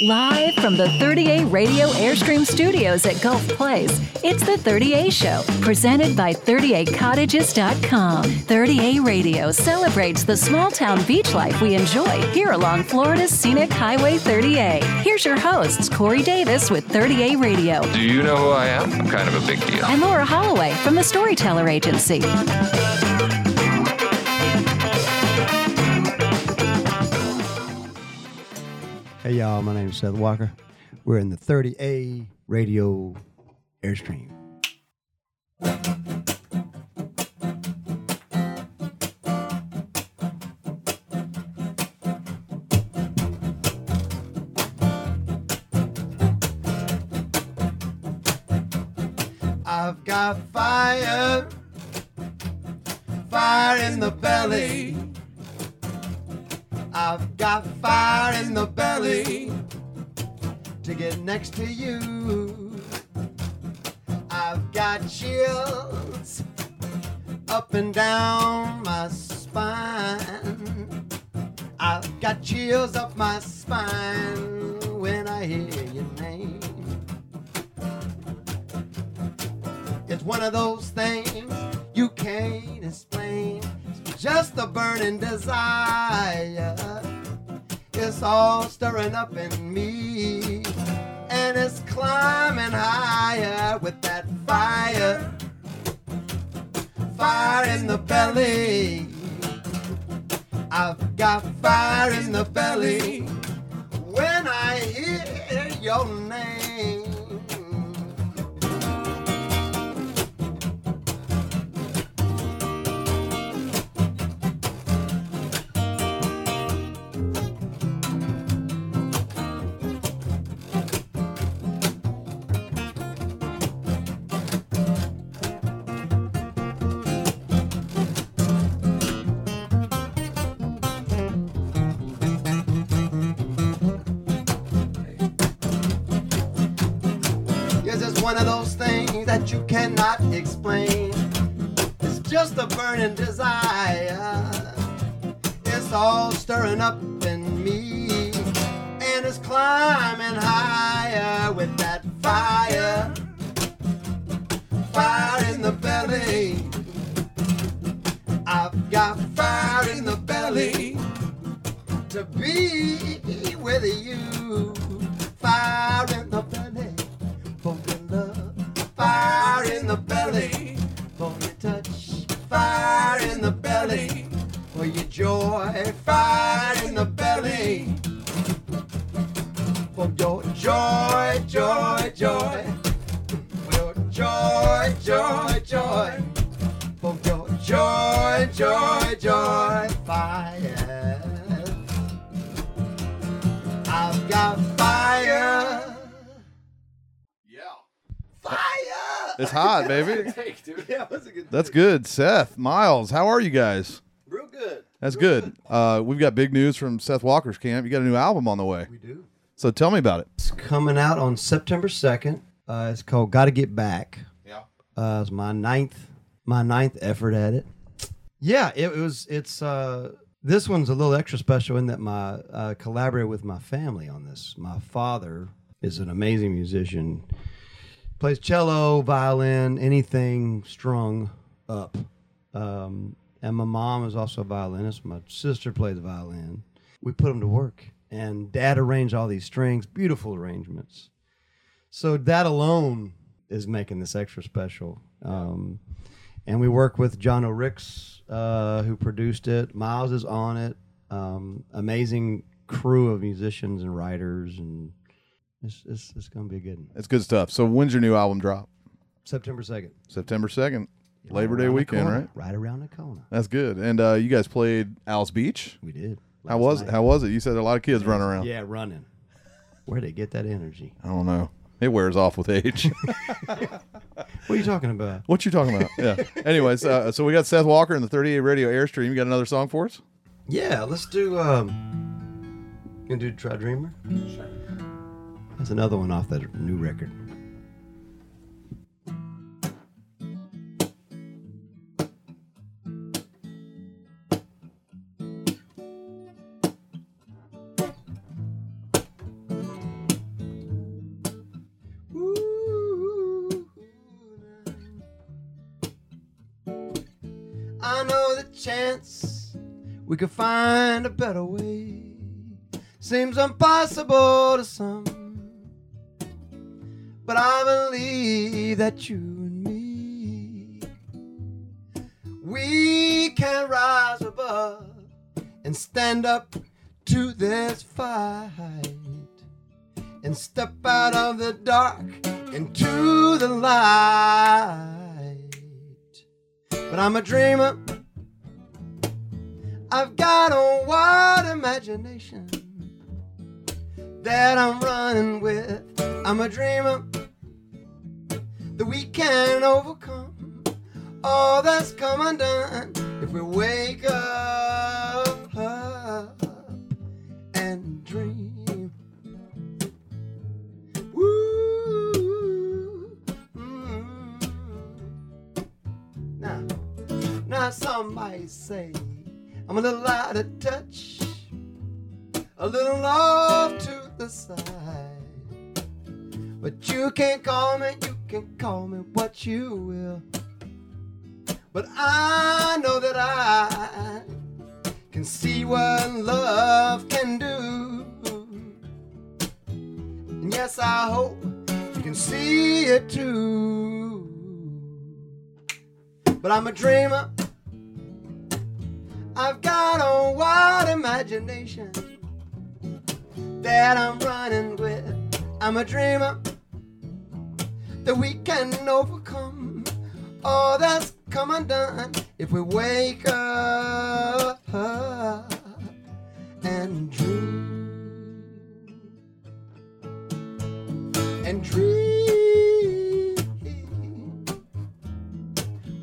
Live from the 30A Radio Airstream Studios at Gulf Place, it's the 30A Show, presented by 30acottages.com. 30A Radio celebrates the small town beach life we enjoy here along Florida's scenic Highway 30A. Here's your hosts, Corey Davis with 30A Radio. Do you know who I am? I'm kind of a big deal. And Laura Holloway from the Storyteller Agency. Hey y'all, my name is Seth Walker. We're in the 30A radio airstream. I've got fire, fire in the belly. I've got fire in the belly to get next to you. I've got chills up and down my spine. I've got chills up my spine when I hear your name. It's one of those things you can't explain. Just a burning desire. It's all stirring up in me. And it's climbing higher with that fire. Fire in the belly. I've got fire in the belly when I hear your name. Those things that you cannot explain. It's just a burning desire. It's all stirring up in me. And it's climbing higher with that fire. Fire in the belly. I've got fire in the belly to be with you. Fire in the belly for your touch. Fire in the belly for your joy. Fire in the belly for your joy, joy, joy. For your joy, joy, joy. For your joy, joy, joy. Fire. I've got fire. It's hot, baby. Take, dude. Yeah, it was a good That's good. Seth, Miles, how are you guys? Real good. That's good. Uh, we've got big news from Seth Walker's camp. You got a new album on the way. We do. So tell me about it. It's coming out on September 2nd. Uh, it's called Gotta Get Back. Yeah. Uh, it's my ninth, my ninth effort at it. Yeah, it, was. It's uh, this one's a little extra special in that my uh, collaborated with my family on this. My father is an amazing musician, plays cello, violin, anything strung up. Um, and my mom is also a violinist. My sister plays violin. We put them to work, and Dad arranged all these strings, beautiful arrangements. So that alone is making this extra special. Um, and we work with Jano Rix, uh, who produced it. Miles is on it. Um, amazing crew of musicians and writers, and it's it's, it's going to be a good one. It's good stuff. So when's your new album drop? September second, September 2nd, Labor Day weekend, corner, right? Right around the corner. That's good. And uh, you guys played Alys Beach. We did. How was night. how was it? You said a lot of kids running around. Yeah, running. Where do they get that energy? I don't know. It wears off with age. What are you talking about? what you talking about? Yeah. Anyways, uh, so we got Seth Walker in the 30A Radio Airstream. You got another song for us? Yeah, let's do. Um, you gonna do Try Dreamer? Sure. That's another one off that new record. we could find a better way. Seems impossible to some. But I believe that you and me, we can rise above and stand up to this fight and step out of the dark into the light. But I'm a dreamer. I've got a wild imagination that I'm running with. I'm a dreamer that we can overcome all that's come undone if we wake up and dream. Woo. Mm. Now, now somebody say I'm a little out of touch, a little off to the side. But you can't call me, you can call me what you will. But I know that I can see what love can do. And yes, I hope you can see it too. But I'm a dreamer. I've got a wild imagination that I'm running with. I'm a dreamer that we can overcome all that's come undone if we wake up and dream and dream.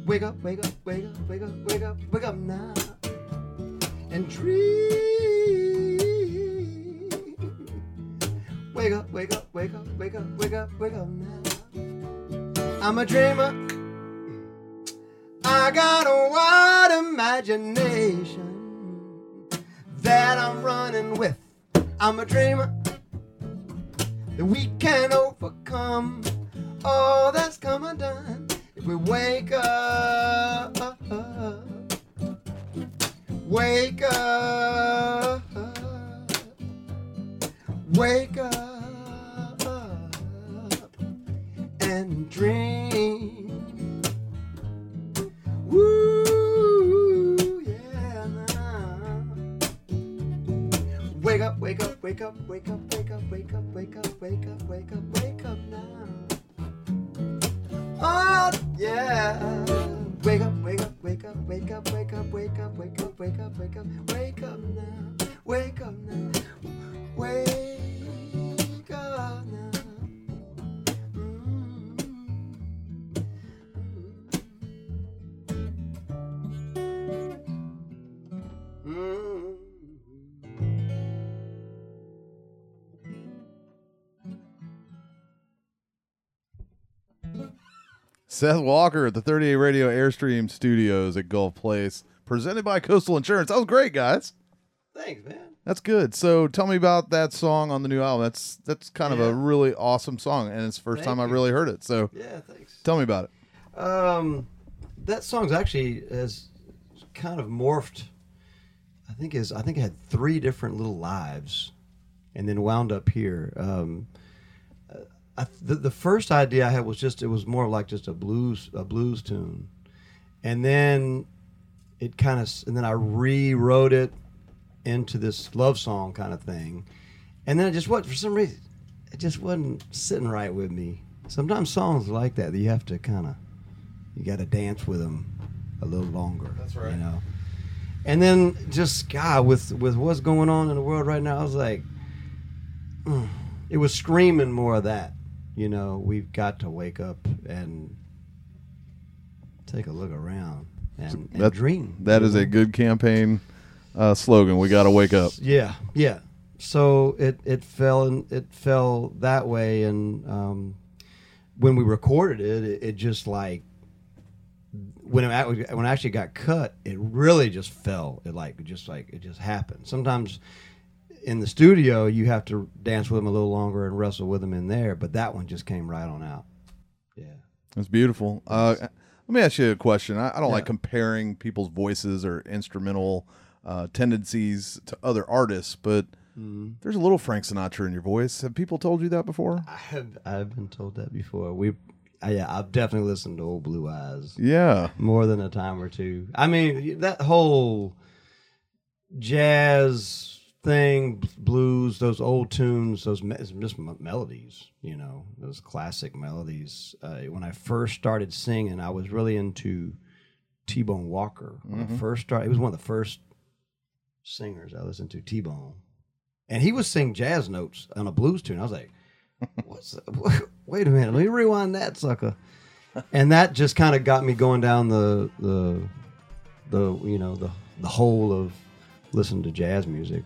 Wake up, wake up, wake up, wake up, wake up, wake up now and dream. Wake up, wake up, wake up, wake up, wake up, wake up now. I'm a dreamer. I got a wild imagination that I'm running with. I'm a dreamer that we can overcome all that's come undone if we wake up. Wake up, wake up, and dream. Woo, yeah, now. Wake up, wake up, wake up, wake up, wake up, wake up, wake up, wake up, wake up, wake up now. Oh, yeah. Wake up, wake up, wake up, wake up, wake up, wake up, wake up, wake up, wake up, Seth Walker at the 30A Radio Airstream Studios at Gulf Place, presented by Coastal Insurance. That was great, guys. Thanks, man. That's good. So tell me about that song on the new album. That's that's kind of a really awesome song, and it's the first Thank time I really heard it. So Yeah, thanks. tell me about it. Um, that song's actually has kind of morphed. I think is I think it had three different little lives, and then wound up here. Um, I, the the first idea I had was just it was more like just a blues a blues tune, and then it kind of and then I rewrote it into this love song kind of thing, and then it just what for some reason it just wasn't sitting right with me. Sometimes songs like that that you have to kind of you got to dance with them a little longer. That's right. You know. And then just God with with what's going on in the world right now, I was like, mm, it was screaming more of that. You know, we've got to wake up and take a look around and, and That- dream. That is a good campaign uh, slogan. We got to wake up. Yeah, yeah. So it it fell in, it fell that way, and um, when we recorded it, it, it just like when it when it actually got cut, it really just fell. It like just like it just happened. Sometimes in the studio, you have to dance with them a little longer and wrestle with them in there, but that one just came right on out. Yeah. It's beautiful. Uh, Let me ask you a question. I, I don't like comparing people's voices or instrumental uh, tendencies to other artists, but Mm-hmm. there's a little Frank Sinatra in your voice. Have people told you that before? I have I've been told that before. We, uh, yeah, I've definitely listened to Old Blue Eyes Yeah. more than a time or two. I mean, that whole jazz thing, blues, those old tunes, those me- just m- melodies, you know, those classic melodies. Uh, when I first started singing, I was really into T Bone Walker. When I first started, he was one of the first singers I listened to, T Bone, and he was singing jazz notes on a blues tune. I was like, "What's? That? Wait a minute, let me rewind that sucker." And that just kind of got me going down the the the you know the the whole of listening to jazz music.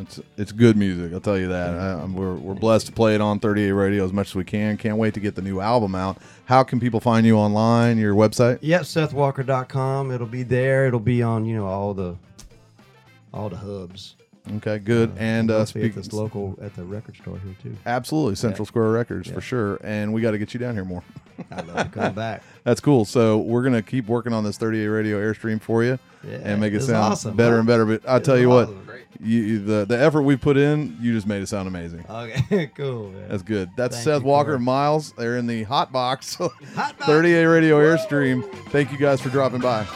It's it's good music. I'll tell you that. I, we're we're blessed to play it on 30A Radio as much as we can. Can't wait to get the new album out. How can people find you online? Your website? Yep, SethWalker.com. It'll be there. It'll be on you know all the all the hubs. Okay, good. And uh, speak, at this local at the record store here too. absolutely Central Square Records for sure. And we got to get you down here more. I'd love to come back. That's cool. So we're gonna keep working on this 30A Radio airstream for you Yeah, and make it sound awesome, better huh? and better. But I'll tell you what, awesome. you, you- the the effort we put in, you just made it sound amazing. Okay, cool. Man. That's good. That's Thank Seth Walker and Miles. They're in the hot box. Hot box. 30A Radio Airstream. Thank you guys for dropping by.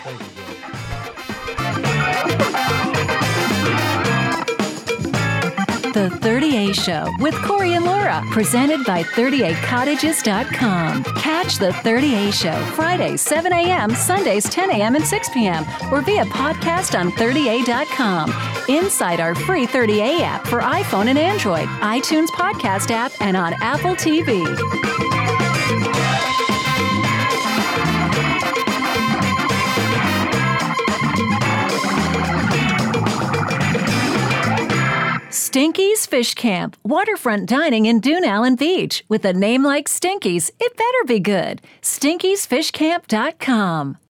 Thank you, Joe. The 30A Show with Corey and Laura, presented by 30acottages.com. Catch the 30A Show Fridays 7 a.m., Sundays 10 a.m. and 6 p.m. or via podcast on 30A.com. Inside our free 30A app for iPhone and Android, iTunes podcast app, and on Apple TV. Stinky's Fish Camp, waterfront dining in Dune Allen Beach. With a name like Stinky's, it better be good. Stinky'sFishCamp.com.